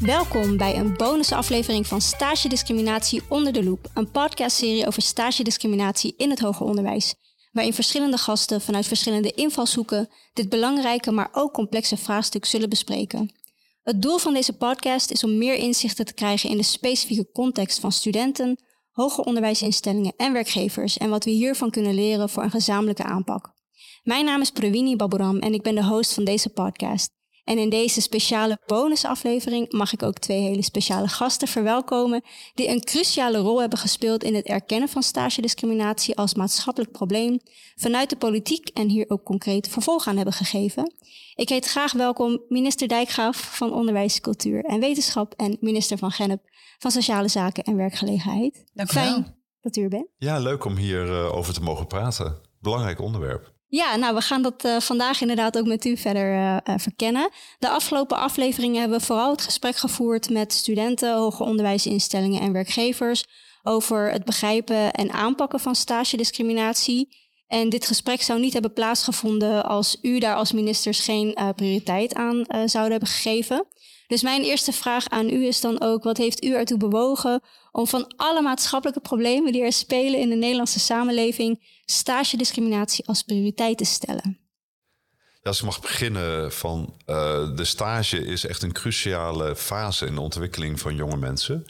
Welkom bij een bonusaflevering van Stage Discriminatie onder de loep, een podcastserie over stage discriminatie in het hoger onderwijs, waarin verschillende gasten vanuit verschillende invalshoeken dit belangrijke maar ook complexe vraagstuk zullen bespreken. Het doel van deze podcast is om meer inzichten te krijgen in de specifieke context van studenten, hoger onderwijsinstellingen en werkgevers en wat we hiervan kunnen leren voor een gezamenlijke aanpak. Mijn naam is Pravini Baburam en ik ben de host van deze podcast. En in deze speciale bonusaflevering mag ik ook twee hele speciale gasten verwelkomen die een cruciale rol hebben gespeeld in het erkennen van stagediscriminatie als maatschappelijk probleem vanuit de politiek en hier ook concreet vervolg aan hebben gegeven. Ik heet graag welkom minister Dijkgraaf van Onderwijs, Cultuur en Wetenschap en minister van Gennep van Sociale Zaken en Werkgelegenheid. Dank u wel. Fijn dat u er bent. Ja, leuk om hierover over te mogen praten. Belangrijk onderwerp. Ja, nou, we gaan dat uh, vandaag inderdaad ook met u verder uh, verkennen. De afgelopen afleveringen hebben we vooral het gesprek gevoerd met studenten, hoger onderwijsinstellingen en werkgevers over het begrijpen en aanpakken van stagediscriminatie. En dit gesprek zou niet hebben plaatsgevonden als u daar als ministers geen prioriteit aan zouden hebben gegeven. Dus mijn eerste vraag aan u is dan ook: wat heeft u ertoe bewogen om van alle maatschappelijke problemen die er spelen in de Nederlandse samenleving stagediscriminatie als prioriteit te stellen? Ja, als ik mag beginnen van uh, de stage is echt een cruciale fase in de ontwikkeling van jonge mensen.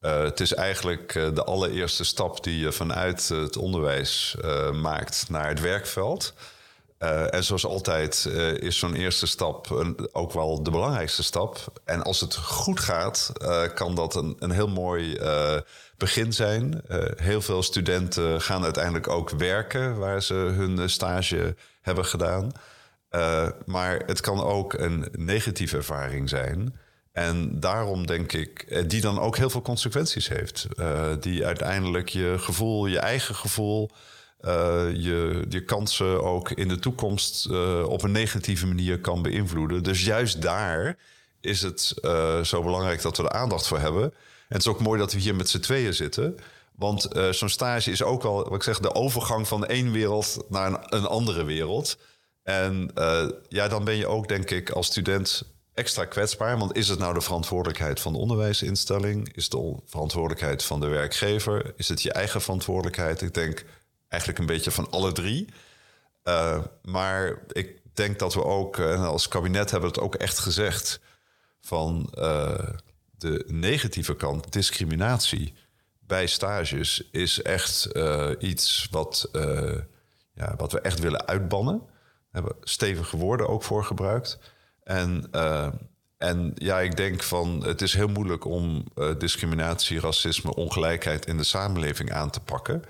Uh, het is eigenlijk uh, de allereerste stap die je vanuit het onderwijs maakt naar het werkveld. Uh, en zoals altijd uh, is zo'n eerste stap een, ook wel de belangrijkste stap. En als het goed gaat, uh, kan dat een, een heel mooi begin zijn. heel veel studenten gaan uiteindelijk ook werken waar ze hun stage hebben gedaan. maar het kan ook een negatieve ervaring zijn. En daarom denk ik, die dan ook heel veel consequenties heeft. die uiteindelijk je gevoel, je eigen gevoel je, je kansen ook in de toekomst uh, op een negatieve manier kan beïnvloeden. Dus juist daar is het uh, zo belangrijk dat we er aandacht voor hebben. En het is ook mooi dat we hier met z'n tweeën zitten. Want zo'n stage is ook al, wat ik zeg, de overgang van één wereld naar een andere wereld. En ja, dan ben je ook, denk ik, als student extra kwetsbaar. Want is het nou de verantwoordelijkheid van de onderwijsinstelling? Is het de verantwoordelijkheid van de werkgever? Is het je eigen verantwoordelijkheid? Ik denk eigenlijk een beetje van alle drie. Uh, maar ik denk dat we ook, eh, als kabinet hebben we het ook echt gezegd, van uh, de negatieve kant, discriminatie bij stages, is echt iets wat, ja, wat we echt willen uitbannen. We hebben stevige woorden ook voor gebruikt. En, en ja, ik denk van het is heel moeilijk om discriminatie, racisme, ongelijkheid in de samenleving aan te pakken.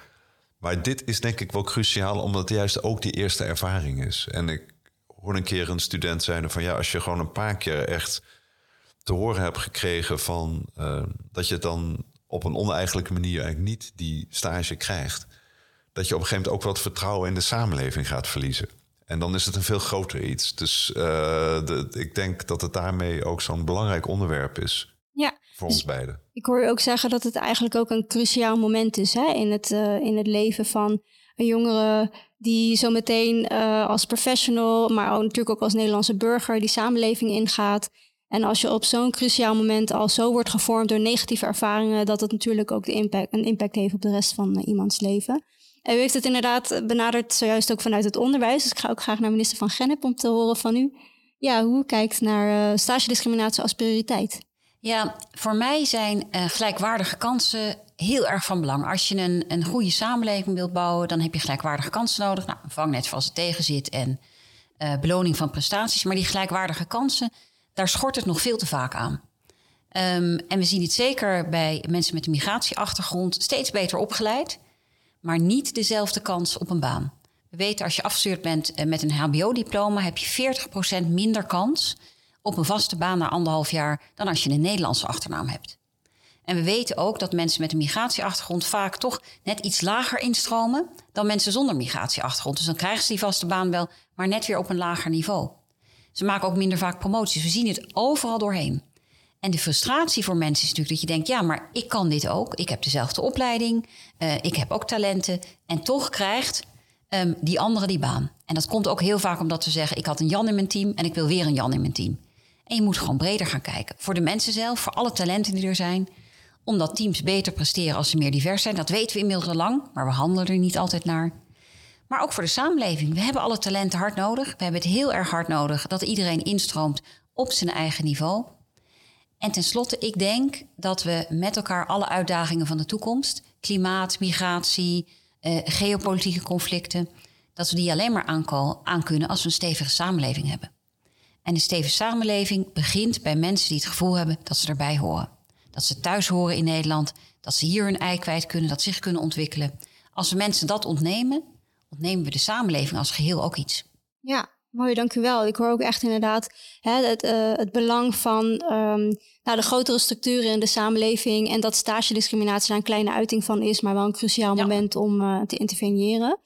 Maar dit is denk ik wel cruciaal, omdat het juist ook die eerste ervaring is. En ik hoorde een keer een student zijn van ja, als je gewoon een paar keer echt te horen hebt gekregen van uh, dat je dan op een oneigenlijke manier eigenlijk niet die stage krijgt, dat je op een gegeven moment ook wat vertrouwen in de samenleving gaat verliezen. En dan is het een veel groter iets. Dus de, ik denk dat het daarmee ook zo'n belangrijk onderwerp is. Ja. Voor ons beiden. Ik hoor je ook zeggen dat het eigenlijk ook een cruciaal moment is hè, in, het, uh, in het leven van een jongere die zo meteen uh, als professional, maar ook natuurlijk ook als Nederlandse burger die samenleving ingaat. En als je op zo'n cruciaal moment al zo wordt gevormd door negatieve ervaringen, dat het natuurlijk ook de impact, een impact heeft op de rest van uh, iemands leven. En u heeft het inderdaad benaderd zojuist ook vanuit het onderwijs. Dus ik ga ook graag naar minister van Gennep om te horen van u. Ja, hoe u kijkt naar uh, stagediscriminatie als prioriteit. Ja, voor mij zijn uh, gelijkwaardige kansen heel erg van belang. Als je een, een goede samenleving wilt bouwen, dan heb je gelijkwaardige kansen nodig. Nou, een vangnet voor als het tegenzit en uh, beloning van prestaties. Maar die gelijkwaardige kansen, daar schort het nog veel te vaak aan. Um, en we zien het zeker bij mensen met een migratieachtergrond steeds beter opgeleid, maar niet dezelfde kans op een baan. We weten als je afgestuurd bent uh, met een HBO-diploma, heb je 40% minder kans op een vaste baan na anderhalf jaar dan als je een Nederlandse achternaam hebt. En we weten ook dat mensen met een migratieachtergrond vaak toch net iets lager instromen dan mensen zonder migratieachtergrond. Dus dan krijgen ze die vaste baan wel, maar net weer op een lager niveau. Ze maken ook minder vaak promoties. We zien het overal doorheen. En de frustratie voor mensen is natuurlijk dat je denkt: ja, maar ik kan dit ook. Ik heb dezelfde opleiding. Uh, ik heb ook talenten. En toch krijgt um, die andere die baan. En dat komt ook heel vaak omdat ze zeggen: ik had een Jan in mijn team en ik wil weer een Jan in mijn team. En je moet gewoon breder gaan kijken. Voor de mensen zelf, voor alle talenten die er zijn. Omdat teams beter presteren als ze meer divers zijn. Dat weten we inmiddels al lang, maar we handelen er niet altijd naar. Maar ook voor de samenleving. We hebben alle talenten hard nodig. We hebben het heel erg hard nodig dat iedereen instroomt op zijn eigen niveau. En tenslotte, ik denk dat we met elkaar alle uitdagingen van de toekomst, klimaat, migratie, eh, geopolitieke conflicten, dat we die alleen maar aan kunnen als we een stevige samenleving hebben. En een stevige samenleving begint bij mensen die het gevoel hebben dat ze erbij horen. Dat ze thuis horen in Nederland, dat ze hier hun ei kwijt kunnen, dat ze zich kunnen ontwikkelen. Als we mensen dat ontnemen, ontnemen we de samenleving als geheel ook iets. Ja, mooi, dank u wel. Ik hoor ook echt inderdaad hè, het, uh, het belang van um, nou, de grotere structuren in de samenleving en dat stage discriminatie daar een kleine uiting van is, maar wel een cruciaal moment om uh, te interveneren.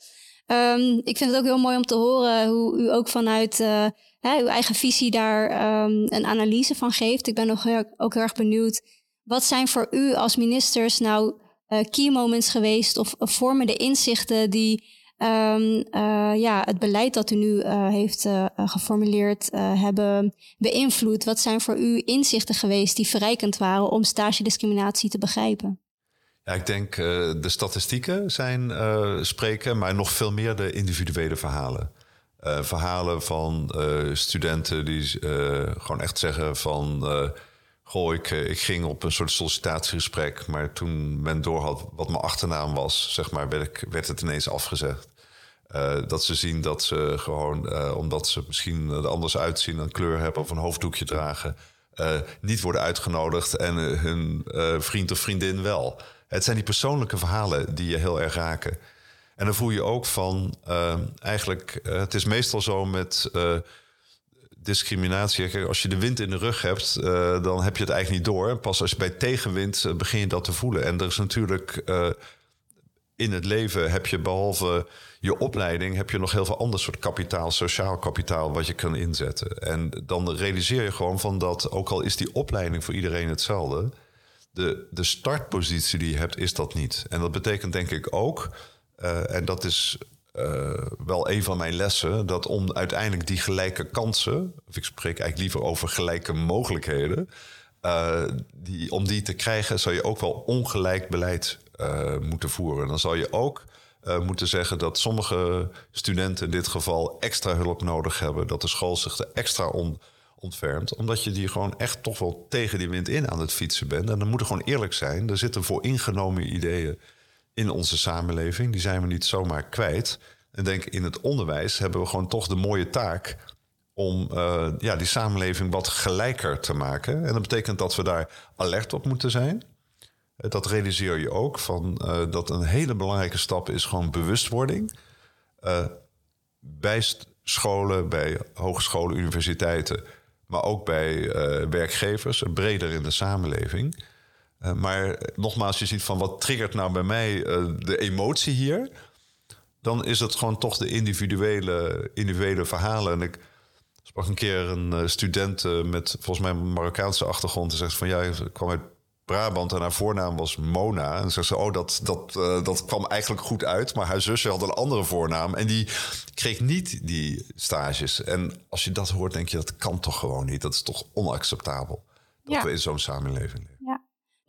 Um, ik vind het ook heel mooi om te horen hoe u ook vanuit uh, uw eigen visie daar um, een analyse van geeft. Ik ben nog heel, ook heel erg benieuwd. Wat zijn voor u als ministers nou uh, key moments geweest of, of vormende inzichten die um, uh, ja, het beleid dat u nu uh, heeft uh, geformuleerd hebben beïnvloed? Wat zijn voor u inzichten geweest die verrijkend waren om stagediscriminatie te begrijpen? Ja, ik denk de statistieken zijn spreken, maar nog veel meer de individuele verhalen. Verhalen van studenten die gewoon echt zeggen van Goh, ik, ik ging op een soort sollicitatiegesprek, maar toen men door had wat mijn achternaam was, zeg maar, werd, werd het ineens afgezegd. Dat ze zien dat ze gewoon, omdat ze misschien er anders uitzien, een kleur hebben of een hoofddoekje dragen, niet worden uitgenodigd en hun vriend of vriendin wel. Het zijn die persoonlijke verhalen die je heel erg raken. En dan voel je ook van, eigenlijk, het is meestal zo met discriminatie. Kijk, als je de wind in de rug hebt, uh, dan heb je het eigenlijk niet door. Pas als je bij tegenwind begin je dat te voelen. En er is natuurlijk in het leven heb je behalve je opleiding, heb je nog heel veel ander soort kapitaal, sociaal kapitaal, wat je kan inzetten. En dan realiseer je gewoon van dat, ook al is die opleiding voor iedereen hetzelfde, de, de startpositie die je hebt, is dat niet. En dat betekent denk ik ook, en dat is uh, wel een van mijn lessen. Dat om uiteindelijk die gelijke kansen, of ik spreek eigenlijk liever over gelijke mogelijkheden. Uh, die, om die te krijgen, zal je ook wel ongelijk beleid moeten voeren. Dan zal je ook moeten zeggen dat sommige studenten in dit geval extra hulp nodig hebben. Dat de school zich er extra on, ontfermt. Omdat je die gewoon echt toch wel tegen die wind in aan het fietsen bent. En dan moet er gewoon eerlijk zijn. Er zitten vooringenomen ideeën in onze samenleving. Die zijn we niet zomaar kwijt. En denk in het onderwijs hebben we gewoon toch de mooie taak om uh, ja, die samenleving wat gelijker te maken. En dat betekent dat we daar alert op moeten zijn. Eh, dat realiseer je ook van uh, dat een hele belangrijke stap is gewoon bewustwording. Uh, bij scholen, bij hogescholen, universiteiten, maar ook bij werkgevers, breder in de samenleving. Uh, maar nogmaals, je ziet van wat triggert nou bij mij uh, de emotie hier. Dan is het gewoon toch de individuele, individuele verhalen. En ik sprak een keer een uh, student met volgens mij een Marokkaanse achtergrond. En zegt van ja, ik kwam uit Brabant en haar voornaam was Mona. En zegt ze, oh, dat, dat, dat kwam eigenlijk goed uit. Maar haar zusje had een andere voornaam. En die kreeg niet die stages. En als je dat hoort, denk je, dat kan toch gewoon niet. Dat is toch onacceptabel. Dat ja. we in zo'n samenleving leven.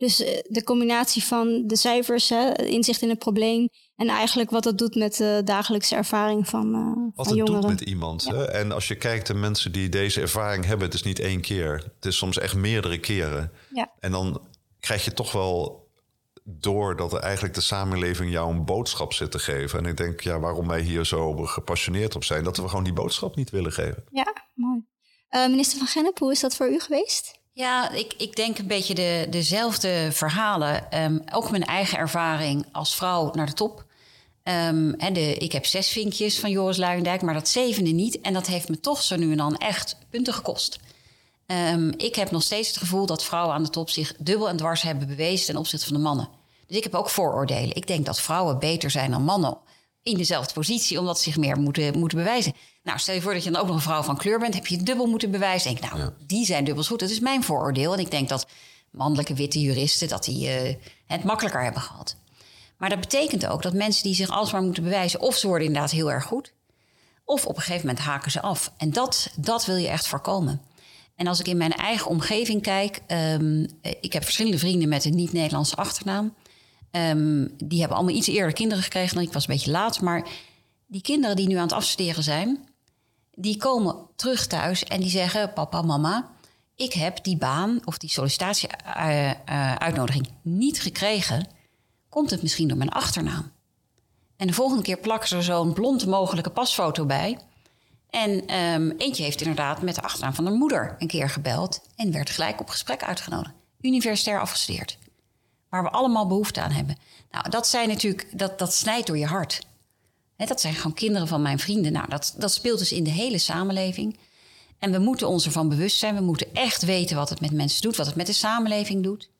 Dus de combinatie van de cijfers, hè, inzicht in het probleem en eigenlijk wat dat doet met de dagelijkse ervaring van, uh, wat van jongeren. Wat het doet met iemand. Ja. Hè? En als je kijkt de mensen die deze ervaring hebben, het is niet één keer. Het is soms echt meerdere keren. Ja. En dan krijg je toch wel door dat er eigenlijk de samenleving jou een boodschap zit te geven. En ik denk, ja, waarom wij hier zo gepassioneerd op zijn, dat we gewoon die boodschap niet willen geven. Ja, mooi. Uh, minister van Gennep, hoe is dat voor u geweest? Ja, ik, ik denk een beetje de, dezelfde verhalen. Um, ook mijn eigen ervaring als vrouw naar de top. En de, ik heb zes vinkjes van Joris Luijendijk, maar dat zevende niet. En dat heeft me toch zo nu en dan echt punten gekost. Um, ik heb nog steeds het gevoel dat vrouwen aan de top zich dubbel en dwars hebben bewezen ten opzichte van de mannen. Dus ik heb ook vooroordelen. Ik denk dat vrouwen beter zijn dan mannen in dezelfde positie, omdat ze zich meer moeten, moeten bewijzen. Nou, stel je voor dat je dan ook nog een vrouw van kleur bent, heb je het dubbel moeten bewijzen. Denk, nou, ja. die zijn dubbel goed. Dat is mijn vooroordeel. En ik denk dat mannelijke witte juristen dat die, uh, het makkelijker hebben gehad. Maar dat betekent ook dat mensen die zich alsmaar moeten bewijzen, of ze worden inderdaad heel erg goed, of op een gegeven moment haken ze af. En dat, dat wil je echt voorkomen. En als ik in mijn eigen omgeving kijk, um, ik heb verschillende vrienden met een niet-Nederlandse achternaam. Um, die hebben allemaal iets eerder kinderen gekregen dan ik was een beetje laat. Maar die kinderen die nu aan het afstuderen zijn, die komen terug thuis en die zeggen: Papa, mama, ik heb die baan of die sollicitatie-uitnodiging uh, uh, niet gekregen. Komt het misschien door mijn achternaam? En de volgende keer plakken ze er zo'n blond mogelijke pasfoto bij. En um, eentje heeft inderdaad met de achternaam van de moeder een keer gebeld en werd gelijk op gesprek uitgenodigd. Universitair afgestudeerd. Waar we allemaal behoefte aan hebben. Nou, dat zijn natuurlijk, dat, dat snijdt door je hart. Dat zijn gewoon kinderen van mijn vrienden. Nou, dat, dat speelt dus in de hele samenleving. En we moeten ons ervan bewust zijn. We moeten echt weten wat het met mensen doet, wat het met de samenleving doet.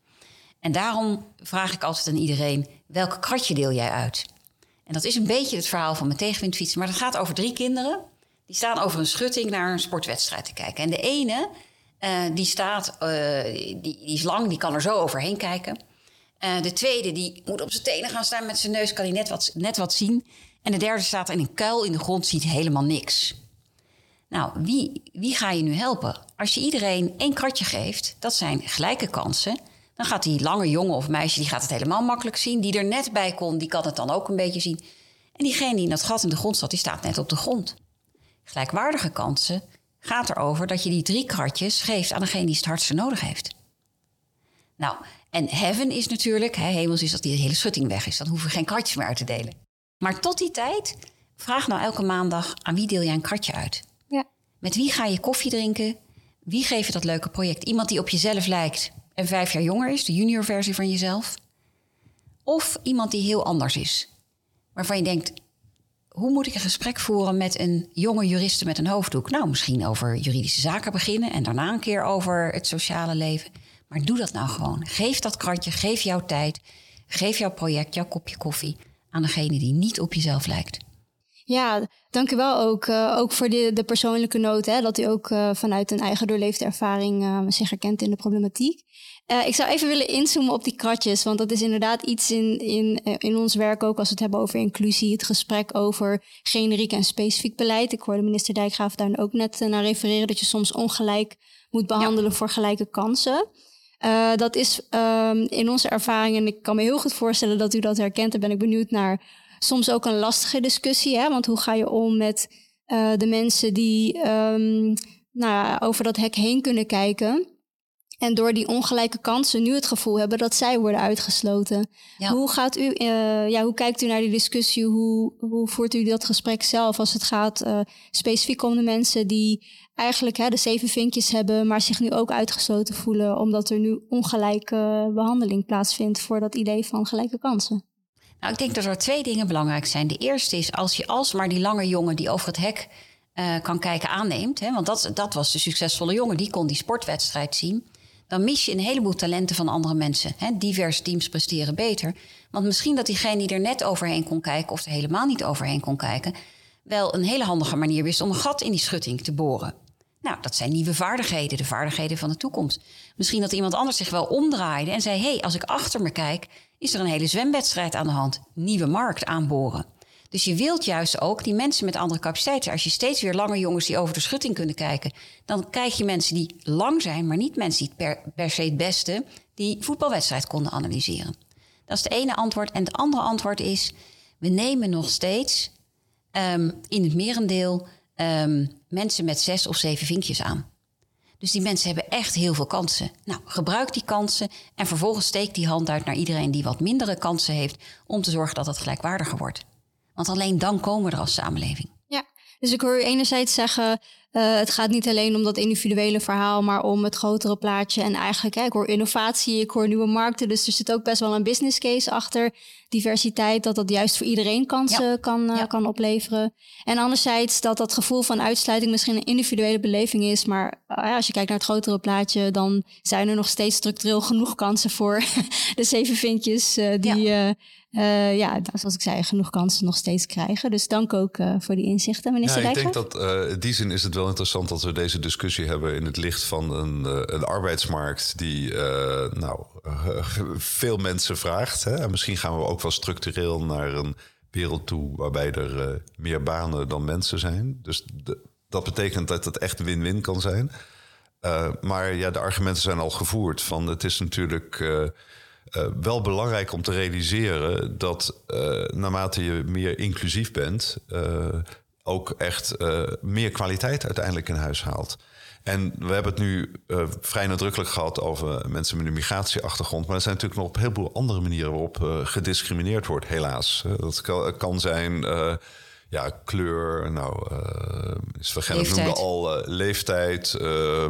En daarom vraag ik altijd aan iedereen: welk kratje deel jij uit? En dat is een beetje het verhaal van mijn tegenwindfietsen. Maar dat gaat over drie kinderen. Die staan over een schutting naar een sportwedstrijd te kijken. En de ene, uh, die staat, uh, die, die, is lang, die kan er zo overheen kijken. Uh, de tweede, die moet op zijn tenen gaan staan met zijn neus, kan hij net wat, net wat zien. En de derde staat in een kuil in de grond, ziet helemaal niks. Nou, wie, wie ga je nu helpen? Als je iedereen één kratje geeft, dat zijn gelijke kansen. Dan gaat die lange jongen of meisje, die gaat het helemaal makkelijk zien. Die er net bij kon, die kan het dan ook een beetje zien. En diegene die in dat gat in de grond staat, die staat net op de grond. Gelijkwaardige kansen gaat erover dat je die drie kratjes geeft aan degene die het hardste nodig heeft. Nou, en heaven is natuurlijk, hè, hemels is dat die hele schutting weg is. Dan hoeven we geen kratjes meer uit te delen. Maar tot die tijd, vraag nou elke maandag aan wie deel jij een kratje uit? Ja. Met wie ga je koffie drinken? Wie geef je dat leuke project? Iemand die op jezelf lijkt en vijf jaar jonger is, de junior versie van jezelf? Of iemand die heel anders is, waarvan je denkt: hoe moet ik een gesprek voeren met een jonge juriste met een hoofddoek? Nou, misschien over juridische zaken beginnen en daarna een keer over het sociale leven. Maar doe dat nou gewoon. Geef dat kratje, geef jouw tijd, geef jouw project, jouw kopje koffie aan degene die niet op jezelf lijkt. Ja, dank u wel ook, uh, ook voor de, de persoonlijke noot. Hè, dat u ook uh, vanuit een eigen doorleefde ervaring uh, zich herkent in de problematiek. ik zou even willen inzoomen op die kratjes, want dat is inderdaad iets in, in, in ons werk ook als we het hebben over inclusie, het gesprek over generiek en specifiek beleid. Ik hoorde minister Dijkgraaf daar ook net naar refereren dat je soms ongelijk moet behandelen ja. voor gelijke kansen. Uh, dat is um, in onze ervaring, en ik kan me heel goed voorstellen dat u dat herkent, daar ben ik benieuwd naar, soms ook een lastige discussie. Hè? Want hoe ga je om met uh, de mensen die um, nou, over dat hek heen kunnen kijken? En door die ongelijke kansen nu het gevoel hebben dat zij worden uitgesloten. Ja. Hoe, gaat u, uh, ja, hoe kijkt u naar die discussie? Hoe, hoe voert u dat gesprek zelf als het gaat uh, specifiek om de mensen die eigenlijk hè, de zeven vinkjes hebben, maar zich nu ook uitgesloten voelen omdat er nu ongelijke behandeling plaatsvindt voor dat idee van gelijke kansen? Nou, ik denk dat er twee dingen belangrijk zijn. De eerste is als je alsmaar die lange jongen die over het hek uh, kan kijken aanneemt, hè, want dat, dat was de succesvolle jongen, die kon die sportwedstrijd zien dan mis je een heleboel talenten van andere mensen. Hè? Diverse teams presteren beter. Want misschien dat diegene die er net overheen kon kijken, of er helemaal niet overheen kon kijken, wel een hele handige manier wist om een gat in die schutting te boren. Nou, dat zijn nieuwe vaardigheden, de vaardigheden van de toekomst. Misschien dat iemand anders zich wel omdraaide en zei: hé, hey, als ik achter me kijk, is er een hele zwemwedstrijd aan de hand. Nieuwe markt aanboren. Dus je wilt juist ook die mensen met andere capaciteiten. Als je steeds weer lange jongens die over de schutting kunnen kijken, dan krijg je mensen die lang zijn, maar niet mensen die per, per se het beste die voetbalwedstrijd konden analyseren. Dat is het ene antwoord. En het andere antwoord is: we nemen nog steeds um, in het merendeel um, mensen met zes of zeven vinkjes aan. Dus die mensen hebben echt heel veel kansen. Nou, gebruik die kansen en vervolgens steek die hand uit naar iedereen die wat mindere kansen heeft om te zorgen dat het gelijkwaardiger wordt. Want alleen dan komen we er als samenleving. Ja, dus ik hoor u enerzijds zeggen, uh, het gaat niet alleen om dat individuele verhaal, maar om het grotere plaatje. En eigenlijk, hè, ik hoor innovatie, ik hoor nieuwe markten. Dus er zit ook best wel een business case achter. Diversiteit, dat dat juist voor iedereen kansen ja. kan, uh, ja. kan opleveren. En anderzijds dat dat gevoel van uitsluiting misschien een individuele beleving is. Maar uh, als je kijkt naar het grotere plaatje, dan zijn er nog steeds structureel genoeg kansen voor de zeven vinkjes die... Ja uh, ja, zoals ik zei, genoeg kansen nog steeds krijgen. Dus dank ook uh, voor die inzichten, minister ja, Ik denk dat uh, in die zin is het wel interessant dat we deze discussie hebben in het licht van een, een arbeidsmarkt die nou, veel mensen vraagt. Hè? En misschien gaan we ook wel structureel naar een wereld toe waarbij er meer banen dan mensen zijn. Dus de, dat betekent dat het echt win-win kan zijn. maar ja, de argumenten zijn al gevoerd. Van het is natuurlijk wel belangrijk om te realiseren dat naarmate je meer inclusief bent, ook echt meer kwaliteit uiteindelijk in huis haalt. En we hebben het nu uh, vrij nadrukkelijk gehad over mensen met een migratieachtergrond. Maar er zijn natuurlijk nog op een heleboel andere manieren waarop uh, gediscrimineerd wordt, helaas. Dat kan, kan zijn uh, ja, kleur, nou, is vergeten, noemde al leeftijd,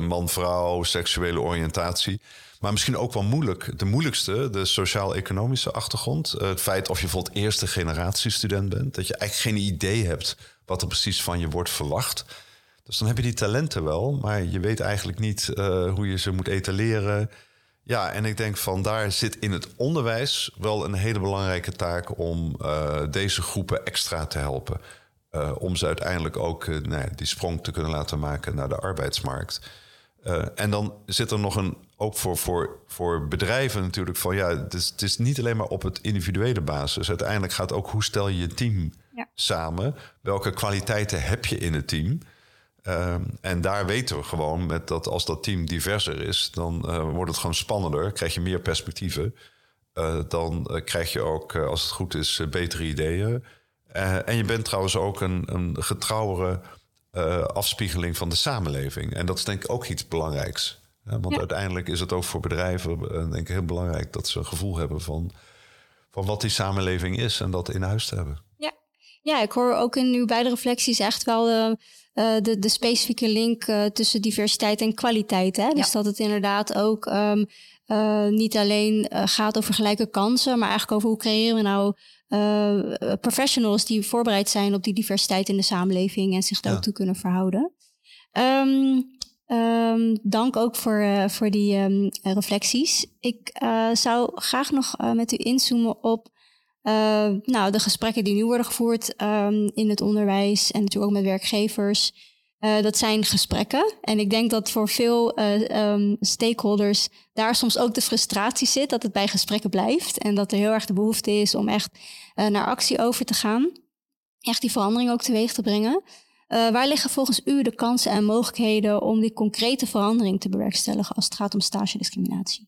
man-vrouw, seksuele oriëntatie. Maar misschien ook wel moeilijk, de moeilijkste, de sociaal-economische achtergrond. het feit of je bijvoorbeeld eerste generatie student bent, dat je eigenlijk geen idee hebt wat er precies van je wordt verwacht. Dus dan heb je die talenten wel, maar je weet eigenlijk niet uh, hoe je ze moet etaleren. Ja, en ik denk van daar zit in het onderwijs wel een hele belangrijke taak om uh, deze groepen extra te helpen. Om ze uiteindelijk ook nou, die sprong te kunnen laten maken naar de arbeidsmarkt. en dan zit er nog een, ook voor, voor, voor bedrijven natuurlijk, van ja, het is, het is niet alleen maar op het individuele basis. Uiteindelijk gaat ook hoe stel je je team ja. samen? Welke kwaliteiten heb je in het team? Ehm, en daar weten we gewoon met dat als dat team diverser is, dan uh, wordt het gewoon spannender, krijg je meer perspectieven. Uh, dan uh, krijg je ook, als het goed is, betere ideeën. en je bent trouwens ook een, een getrouwere afspiegeling van de samenleving. En dat is denk ik ook iets belangrijks. Want uiteindelijk is het ook voor bedrijven denk ik heel belangrijk dat ze een gevoel hebben van, van wat die samenleving is en dat in huis te hebben. Ja. ja, ik hoor ook in uw beide reflecties echt wel uh, de, de specifieke link uh, tussen diversiteit en kwaliteit. Hè? Dus dat het inderdaad ook um, uh, niet alleen gaat over gelijke kansen, maar eigenlijk over hoe creëren we nou professionals die voorbereid zijn op die diversiteit in de samenleving en zich daar ook toe kunnen verhouden. Um, um, dank ook voor, voor die reflecties. Ik zou graag nog met u inzoomen op nou, de gesprekken die nu worden gevoerd um, in het onderwijs en natuurlijk ook met werkgevers, dat zijn gesprekken. En ik denk dat voor veel stakeholders daar soms ook de frustratie zit dat het bij gesprekken blijft. En dat er heel erg de behoefte is om echt naar actie over te gaan. Echt die verandering ook teweeg te brengen. Waar liggen volgens u de kansen en mogelijkheden om die concrete verandering te bewerkstelligen als het gaat om stage discriminatie?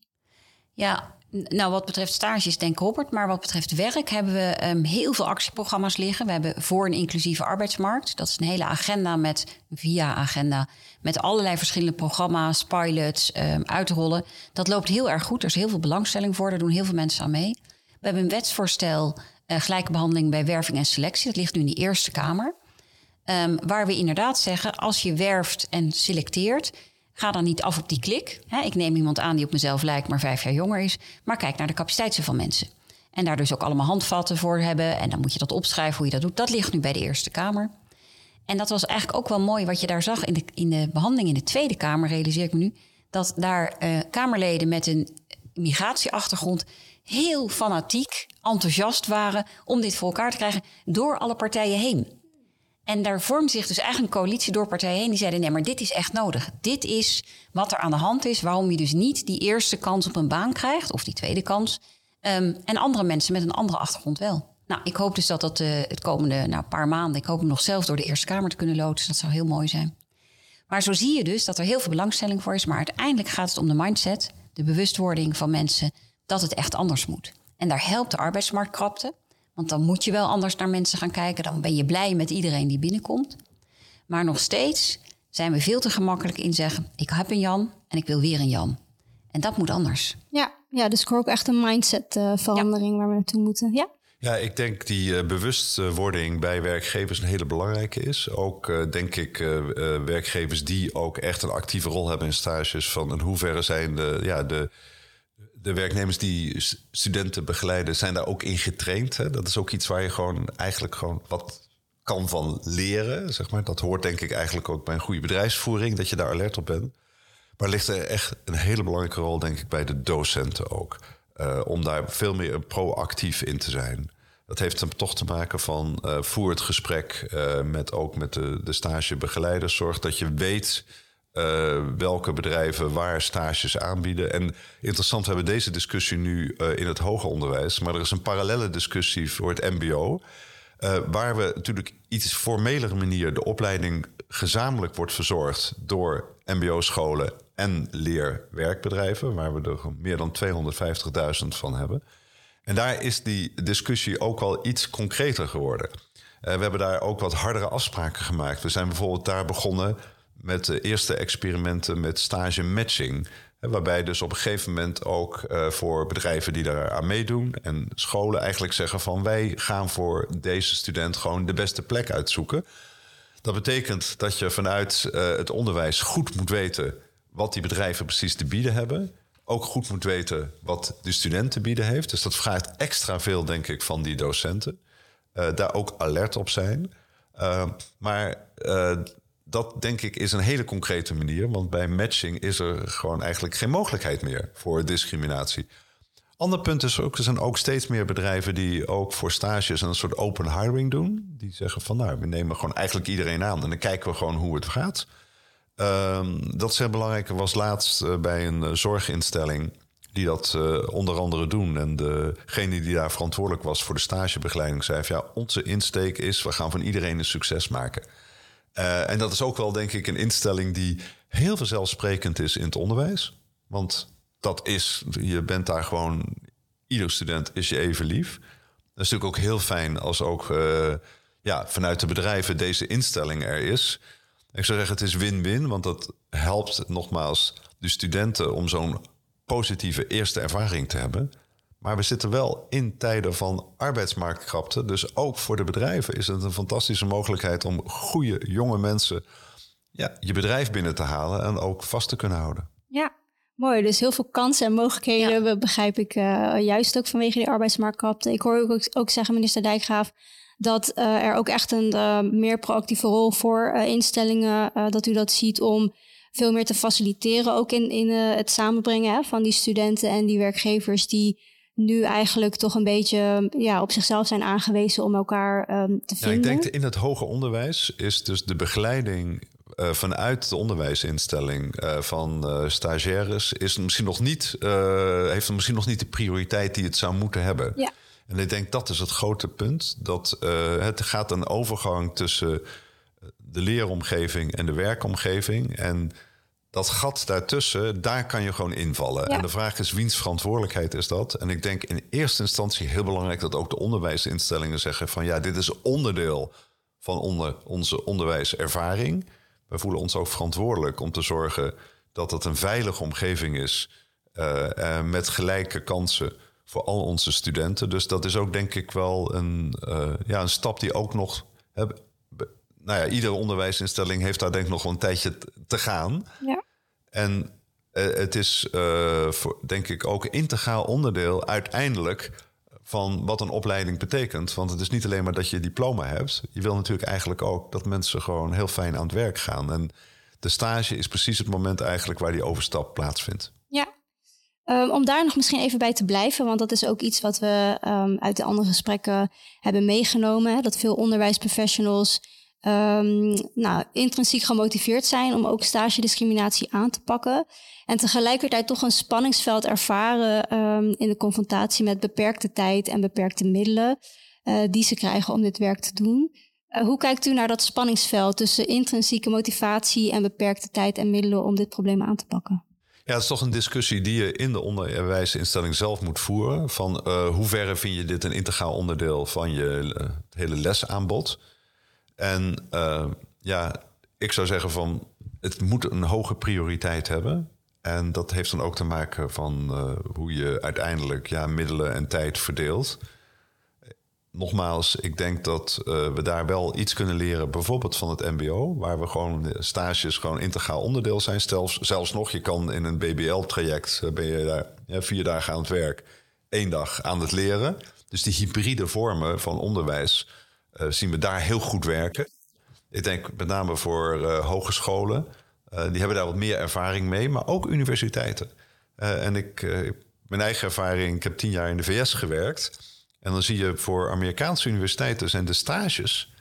Ja, nou, wat betreft stages, denk Robert. Maar wat betreft werk hebben we um, heel veel actieprogramma's liggen. We hebben voor een inclusieve arbeidsmarkt. Dat is een hele agenda met, via agenda, met allerlei verschillende programma's, pilots, um, uitrollen. Dat loopt heel erg goed. Er is heel veel belangstelling voor. Daar doen heel veel mensen aan mee. We hebben een wetsvoorstel uh, gelijke behandeling bij werving en selectie. Dat ligt nu in de Eerste Kamer. Um, waar we inderdaad zeggen, als je werft en selecteert Ga dan niet af op die klik. ik neem iemand aan die op mezelf lijkt, maar vijf jaar jonger is. Maar kijk naar de capaciteiten van mensen. En daar dus ook allemaal handvatten voor hebben. En dan moet je dat opschrijven hoe je dat doet. Dat ligt nu bij de Eerste Kamer. En dat was eigenlijk ook wel mooi wat je daar zag in de, in de behandeling in de Tweede Kamer, realiseer ik me nu. Dat daar uh, Kamerleden met een migratieachtergrond heel fanatiek, enthousiast waren om dit voor elkaar te krijgen door alle partijen heen. En daar vormt zich dus eigenlijk een coalitie door partijen heen die zeiden: nee, maar dit is echt nodig. Dit is wat er aan de hand is, waarom je dus niet die eerste kans op een baan krijgt, of die tweede kans. Um, en andere mensen met een andere achtergrond wel. Nou, ik hoop dus dat dat uh, het komende nou, paar maanden, ik hoop hem nog zelf door de Eerste Kamer te kunnen loodsen. Dat zou heel mooi zijn. Maar zo zie je dus dat er heel veel belangstelling voor is. Maar uiteindelijk gaat het om de mindset, de bewustwording van mensen dat het echt anders moet. En daar helpt de arbeidsmarktkrapte. Want dan moet je wel anders naar mensen gaan kijken. Dan ben je blij met iedereen die binnenkomt. Maar nog steeds zijn we veel te gemakkelijk in zeggen: ik heb een Jan en ik wil weer een Jan. En dat moet anders. Ja, ja dus ik hoor ook echt een mindset uh, verandering waar we naartoe moeten. Ja. Ja, ik denk die uh, bewustwording bij werkgevers een hele belangrijke is. Ook uh, denk ik werkgevers die ook echt een actieve rol hebben in stages. Van in hoeverre zijn de, ja, de, de werknemers die studenten begeleiden, zijn daar ook in getraind. Hè? Dat is ook iets waar je gewoon eigenlijk gewoon wat kan van leren. Zeg maar. Dat hoort denk ik eigenlijk ook bij een goede bedrijfsvoering, dat je daar alert op bent. Maar ligt er echt een hele belangrijke rol, denk ik, bij de docenten ook. Uh, om daar veel meer proactief in te zijn. Dat heeft hem toch te maken van uh, voer het gesprek uh, met ook met de, de stagebegeleiders. Zorg dat je weet uh, welke bedrijven waar stages aanbieden. En interessant, we hebben deze discussie nu uh, in het hoger onderwijs. Maar er is een parallele discussie voor het MBO. Uh, waar we natuurlijk iets formelere manier de opleiding gezamenlijk wordt verzorgd door MBO-scholen en leerwerkbedrijven, waar we er meer dan 250.000 van hebben. En daar is die discussie ook wel iets concreter geworden. We hebben daar ook wat hardere afspraken gemaakt. We zijn bijvoorbeeld daar begonnen met de eerste experimenten met stage matching. Waarbij dus op een gegeven moment ook uh, voor bedrijven die daar aan meedoen en scholen eigenlijk zeggen van wij gaan voor deze student gewoon de beste plek uitzoeken. Dat betekent dat je vanuit uh, het onderwijs goed moet weten wat die bedrijven precies te bieden hebben. Ook goed moet weten wat de student te bieden heeft. Dus dat vraagt extra veel, denk ik, van die docenten. Uh, daar ook alert op zijn. maar dat denk ik is een hele concrete manier. Want bij matching is er gewoon eigenlijk geen mogelijkheid meer voor discriminatie. Ander punt is ook, er zijn ook steeds meer bedrijven die ook voor stages een soort open hiring doen. Die zeggen van nou, we nemen gewoon eigenlijk iedereen aan en dan kijken we gewoon hoe het gaat. Um, dat is heel belangrijk. was laatst uh, bij een uh, zorginstelling die dat uh, onder andere doen. En degene die daar verantwoordelijk was voor de stagebegeleiding zei ja, onze insteek is we gaan van iedereen een succes maken. Uh, en dat is ook wel, denk ik, een instelling die heel vanzelfsprekend is in het onderwijs. Want dat is, je bent daar gewoon, ieder student is je even lief. Dat is natuurlijk ook heel fijn als ook uh, ja, vanuit de bedrijven deze instelling er is. Ik zou zeggen, het is win-win, want dat helpt nogmaals de studenten om zo'n positieve eerste ervaring te hebben. Maar we zitten wel in tijden van arbeidsmarktkrapte. Dus ook voor de bedrijven is het een fantastische mogelijkheid om goede jonge mensen ja, je bedrijf binnen te halen en ook vast te kunnen houden. Ja, mooi. Dus heel veel kansen en mogelijkheden, ja. begrijp ik uh, juist ook vanwege die arbeidsmarktkrapte. Ik hoor ook, ook zeggen, minister Dijkgraaf, dat uh, er ook echt een uh, meer proactieve rol voor instellingen, dat u dat ziet om veel meer te faciliteren, ook in, in het samenbrengen hè, van die studenten en die werkgevers die nu eigenlijk toch een beetje ja, op zichzelf zijn aangewezen om elkaar um, te vinden. Ja, ik denk in het hoger onderwijs is dus de begeleiding uh, vanuit de onderwijsinstelling uh, van uh, stagiaires is misschien nog niet, heeft misschien nog niet de prioriteit die het zou moeten hebben. Ja. En ik denk dat is het grote punt. Dat het gaat een overgang tussen de leeromgeving en de werkomgeving. En dat gat daartussen, daar kan je gewoon invallen. Ja. En de vraag is, wiens verantwoordelijkheid is dat? En ik denk in eerste instantie heel belangrijk dat ook de onderwijsinstellingen zeggen van ja, dit is onderdeel van onder, onze onderwijservaring. We voelen ons ook verantwoordelijk om te zorgen dat het een veilige omgeving is uh, uh, met gelijke kansen voor al onze studenten. Dus dat is ook denk ik wel een, uh, ja, een stap die ook nog. Nou ja, iedere onderwijsinstelling heeft daar denk ik nog wel een tijdje te gaan. Ja. En uh, het is uh, voor, denk ik ook integraal onderdeel uiteindelijk van wat een opleiding betekent. Want het is niet alleen maar dat je diploma hebt. Je wil natuurlijk eigenlijk ook dat mensen gewoon heel fijn aan het werk gaan. En de stage is precies het moment eigenlijk waar die overstap plaatsvindt. Ja, Um, om daar nog misschien even bij te blijven, want dat is ook iets wat we um, uit de andere gesprekken hebben meegenomen. Hè, dat veel onderwijsprofessionals um, nou, intrinsiek gemotiveerd zijn om ook stagediscriminatie aan te pakken. En tegelijkertijd toch een spanningsveld ervaren um, in de confrontatie met beperkte tijd en beperkte middelen uh, die ze krijgen om dit werk te doen. Uh, hoe kijkt u naar dat spanningsveld tussen intrinsieke motivatie en beperkte tijd en middelen om dit probleem aan te pakken? Ja, het is toch een discussie die je in de onderwijsinstelling zelf moet voeren. Van uh, hoeverre vind je dit een integraal onderdeel van je hele lesaanbod? En uh, ja, ik zou zeggen van het moet een hoge prioriteit hebben. En dat heeft dan ook te maken van uh, hoe je uiteindelijk ja, middelen en tijd verdeelt. Nogmaals, ik denk dat uh, we daar wel iets kunnen leren, bijvoorbeeld van het MBO, waar we gewoon stages gewoon integraal onderdeel zijn. Zelfs, zelfs nog, je kan in een BBL-traject ben je daar ja, vier dagen aan het werk, één dag aan het leren. Dus die hybride vormen van onderwijs uh, zien we daar heel goed werken. Ik denk met name voor uh, hogescholen. Uh, die hebben daar wat meer ervaring mee, maar ook universiteiten. en ik, mijn eigen ervaring, ik heb tien jaar in de VS gewerkt. En dan zie je voor Amerikaanse universiteiten zijn de stages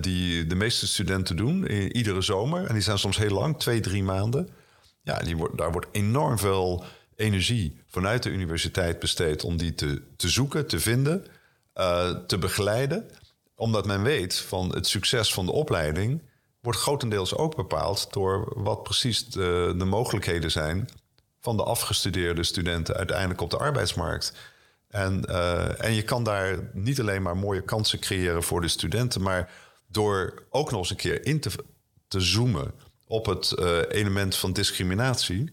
die de meeste studenten doen, iedere zomer. En die zijn soms heel lang, twee, drie maanden. Ja, die wordt, daar wordt enorm veel energie vanuit de universiteit besteed om die te, te zoeken, te vinden. Uh, te begeleiden. Omdat men weet van het succes van de opleiding wordt grotendeels ook bepaald door wat precies de, de mogelijkheden zijn van de afgestudeerde studenten uiteindelijk op de arbeidsmarkt. En, uh, en je kan daar niet alleen maar mooie kansen creëren voor de studenten, maar door ook nog eens een keer in te, te zoomen op het uh, element van discriminatie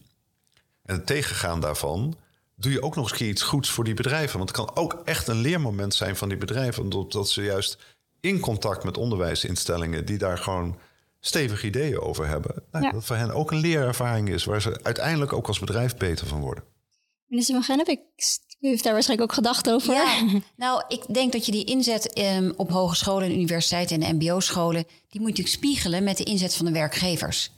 en het tegengaan daarvan, doe je ook nog eens een keer iets goeds voor die bedrijven. Want het kan ook echt een leermoment zijn van die bedrijven, omdat ze juist in contact met onderwijsinstellingen die daar gewoon stevige ideeën over hebben. Nou, ja. Dat voor hen ook een leerervaring is, waar ze uiteindelijk ook als bedrijf beter van worden. Minister van Gennep, u heeft daar waarschijnlijk ook gedacht over. Ja, nou, ik denk dat je die inzet um, op hogescholen en universiteiten en mbo-scholen... die moet je spiegelen met de inzet van de werkgevers.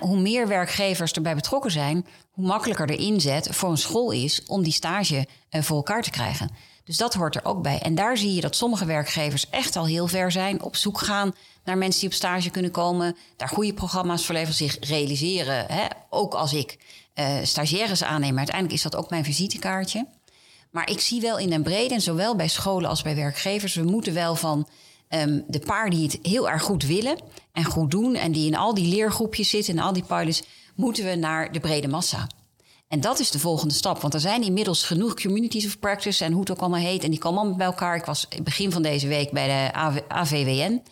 Hoe meer werkgevers erbij betrokken zijn... hoe makkelijker de inzet voor een school is om die stage uh, voor elkaar te krijgen. Dus dat hoort er ook bij. En daar zie je dat sommige werkgevers echt al heel ver zijn... op zoek gaan naar mensen die op stage kunnen komen... daar goede programma's voor leveren, zich realiseren. Ook als ik uh, stagiaires aanneem. Uiteindelijk is dat ook mijn visitekaartje... Maar ik zie wel in den brede, en zowel bij scholen als bij werkgevers, we moeten wel van um, de paar die het heel erg goed willen en goed doen, en die in al die leergroepjes zitten en al die pilots, moeten we naar de brede massa. En dat is de volgende stap. Want er zijn inmiddels genoeg communities of practice en hoe het ook allemaal heet. En die komen allemaal bij elkaar. Ik was begin van deze week bij de AVWN.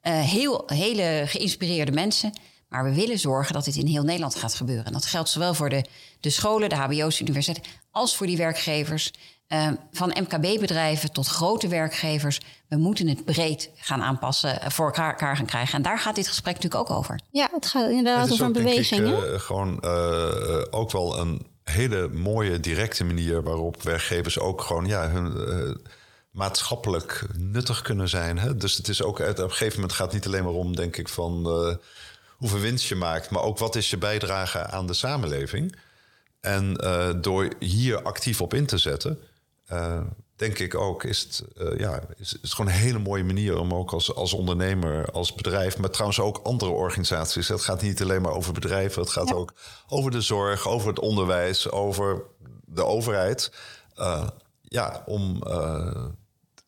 Eh, heel, hele geïnspireerde mensen. Maar we willen zorgen dat dit in heel Nederland gaat gebeuren. En dat geldt zowel voor de, de scholen, de HBO's, universiteiten, als voor die werkgevers. Uh, van MKB-bedrijven tot grote werkgevers. We moeten het breed gaan aanpassen, eh, voor elkaar, gaan krijgen. En daar gaat dit gesprek natuurlijk ook over. Ja, het gaat inderdaad over een beweging. Ik, uh, gewoon uh, ook wel een hele mooie, directe manier waarop werkgevers ook gewoon ja, hun maatschappelijk nuttig kunnen zijn. Hè? Dus het is ook op een gegeven moment gaat het niet alleen maar om, denk ik, van hoeveel winst je maakt, maar ook wat is je bijdrage aan de samenleving. En uh, door hier actief op in te zetten, uh, denk ik ook, is het, uh, ja, is, is het gewoon een hele mooie manier om ook als, als ondernemer, als bedrijf, maar trouwens ook andere organisaties. Het gaat niet alleen maar over bedrijven, het gaat ja. ook over de zorg, over het onderwijs, over de overheid. ja, om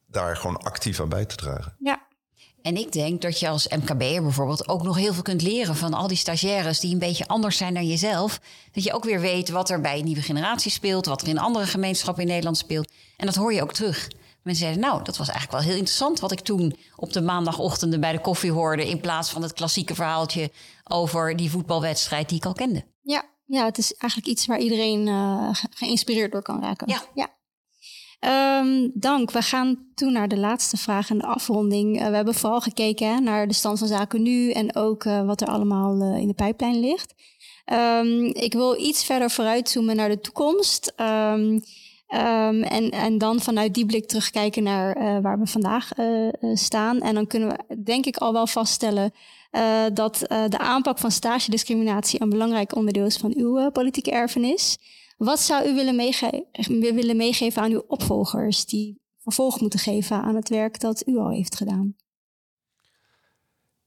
daar gewoon actief aan bij te dragen. Ja, en ik denk dat je als MKB'er bijvoorbeeld ook nog heel veel kunt leren van al die stagiaires die een beetje anders zijn dan jezelf. Dat je ook weer weet wat er bij een nieuwe generatie speelt, wat er in andere gemeenschappen in Nederland speelt. En dat hoor je ook terug. Mensen zeiden, nou, dat was eigenlijk wel heel interessant wat ik toen op de maandagochtenden bij de koffie hoorde. In plaats van het klassieke verhaaltje over die voetbalwedstrijd die ik al kende. Ja, ja het is eigenlijk iets waar iedereen uh, geïnspireerd door kan raken. Ja. ja. Um, dank. We gaan toen naar de laatste vraag en de afronding. Uh, we hebben vooral gekeken naar de stand van zaken nu en ook uh, wat er allemaal uh, in de pijplijn ligt. Um, ik wil iets verder vooruitzoomen naar de toekomst. Um, en, en dan vanuit die blik terugkijken naar waar we vandaag staan. En dan kunnen we denk ik al wel vaststellen dat de aanpak van stage discriminatie een belangrijk onderdeel is van uw politieke erfenis. Wat zou u willen, meege willen meegeven aan uw opvolgers die vervolg moeten geven aan het werk dat u al heeft gedaan?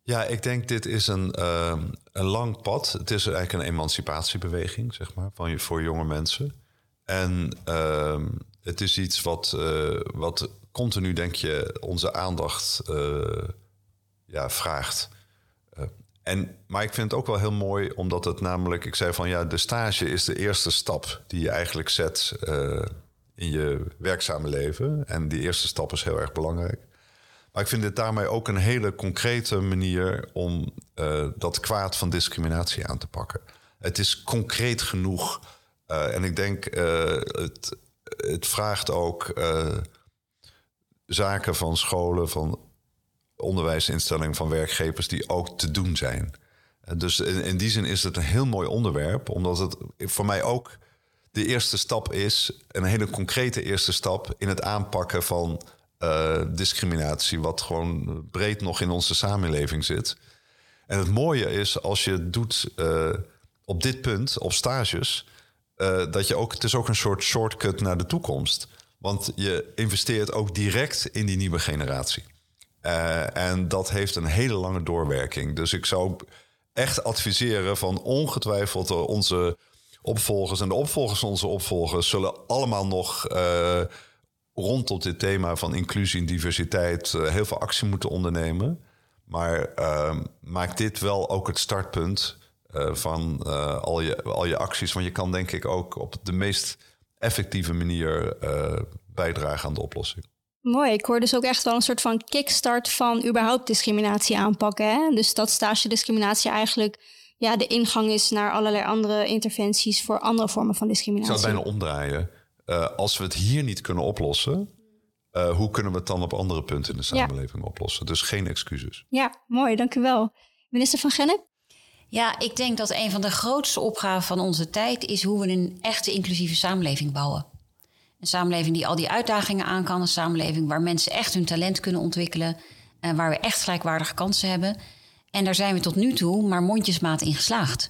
Ja, ik denk dit is een, uh, een lang pad. Het is eigenlijk een emancipatiebeweging, zeg maar, van, voor jonge mensen. En uh, het is iets wat, uh, wat continu, denk je, onze aandacht uh, ja, vraagt. En, maar ik vind het ook wel heel mooi, omdat het namelijk, ik zei van ja, de stage is de eerste stap die je eigenlijk zet uh, in je werkzame leven. En die eerste stap is heel erg belangrijk. Maar ik vind dit daarmee ook een hele concrete manier om uh, dat kwaad van discriminatie aan te pakken. Het is concreet genoeg. Uh, en ik denk, het, het vraagt ook zaken van scholen, van onderwijsinstellingen van werkgevers die ook te doen zijn. Dus in, die zin is het een heel mooi onderwerp, omdat het voor mij ook de eerste stap is, een hele concrete eerste stap in het aanpakken van uh, discriminatie, wat gewoon breed nog in onze samenleving zit. En het mooie is als je het doet uh, op dit punt, op stages, dat je ook, het is ook een soort shortcut naar de toekomst. Want je investeert ook direct in die nieuwe generatie. Uh, en dat heeft een hele lange doorwerking. Dus ik zou echt adviseren van ongetwijfeld onze opvolgers en de opvolgers van onze opvolgers zullen allemaal nog uh, rondom dit thema van inclusie en diversiteit heel veel actie moeten ondernemen. Maar ehm, maak dit wel ook het startpunt eh, van eh, al, je, al je acties. Want je kan denk ik ook op de meest effectieve manier eh, bijdragen aan de oplossing. Mooi, ik hoor dus ook echt wel een soort van kickstart van überhaupt discriminatie aanpakken. Hè? Dus dat stage discriminatie eigenlijk ja, de ingang is naar allerlei andere interventies voor andere vormen van discriminatie. Ik zou het bijna omdraaien. als we het hier niet kunnen oplossen, hoe kunnen we het dan op andere punten in de samenleving oplossen? Dus geen excuses. Ja, mooi, dank u wel. Minister van Gennep? Ja, ik denk dat een van de grootste opgaven van onze tijd is hoe we een echte inclusieve samenleving bouwen. Een samenleving die al die uitdagingen aan kan. Een samenleving waar mensen echt hun talent kunnen ontwikkelen. En waar we echt gelijkwaardige kansen hebben. En daar zijn we tot nu toe maar mondjesmaat in geslaagd.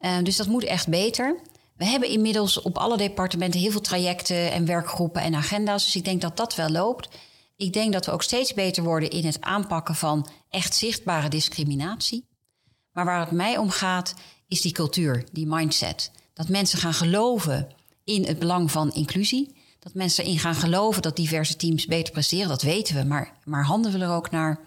Uh, dus dat moet echt beter. We hebben inmiddels op alle departementen heel veel trajecten en werkgroepen en agenda's. Dus ik denk dat dat wel loopt. Ik denk dat we ook steeds beter worden in het aanpakken van echt zichtbare discriminatie. Maar waar het mij om gaat, is die cultuur, die mindset. Dat mensen gaan geloven in het belang van inclusie. Dat mensen erin gaan geloven dat diverse teams beter presteren. Dat weten we, maar, maar handelen we er ook naar.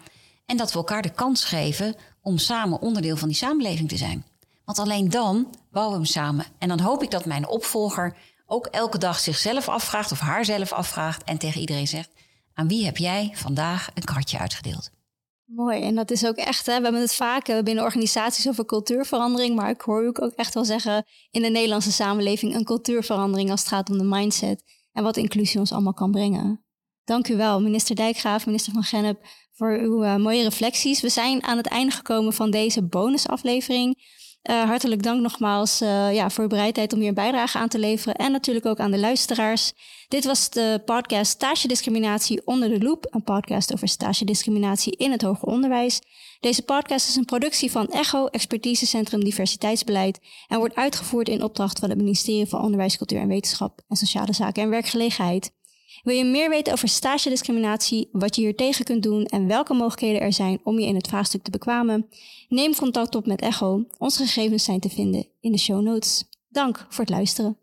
En dat we elkaar de kans geven om samen onderdeel van die samenleving te zijn. Want alleen dan bouwen we hem samen. En dan hoop ik dat mijn opvolger ook elke dag zichzelf afvraagt of haarzelf afvraagt en tegen iedereen zegt: aan wie heb jij vandaag een kartje uitgedeeld? Mooi, en dat is ook echt, hè, we hebben het vaak binnen organisaties over cultuurverandering, maar ik hoor u ook echt wel zeggen in de Nederlandse samenleving een cultuurverandering als het gaat om de mindset en wat inclusie ons allemaal kan brengen. Dank u wel, minister Dijkgraaf, minister van Gennep, voor uw uh, mooie reflecties. We zijn aan het einde gekomen van deze bonusaflevering. Uh, hartelijk dank nogmaals uh, ja, voor uw bereidheid om hier een bijdrage aan te leveren. En natuurlijk ook aan de luisteraars. Dit was de podcast Stage Discriminatie onder de loep. Een podcast over stage discriminatie in het hoger onderwijs. Deze podcast is een productie van ECHO, Expertisecentrum Diversiteitsbeleid. En wordt uitgevoerd in opdracht van het ministerie van Onderwijs, Cultuur en Wetenschap en Sociale Zaken en Werkgelegenheid. Wil je meer weten over stage discriminatie, wat je hier tegen kunt doen en welke mogelijkheden er zijn om je in het vraagstuk te bekwamen? Neem contact op met Echo. Onze gegevens zijn te vinden in de show notes. Dank voor het luisteren.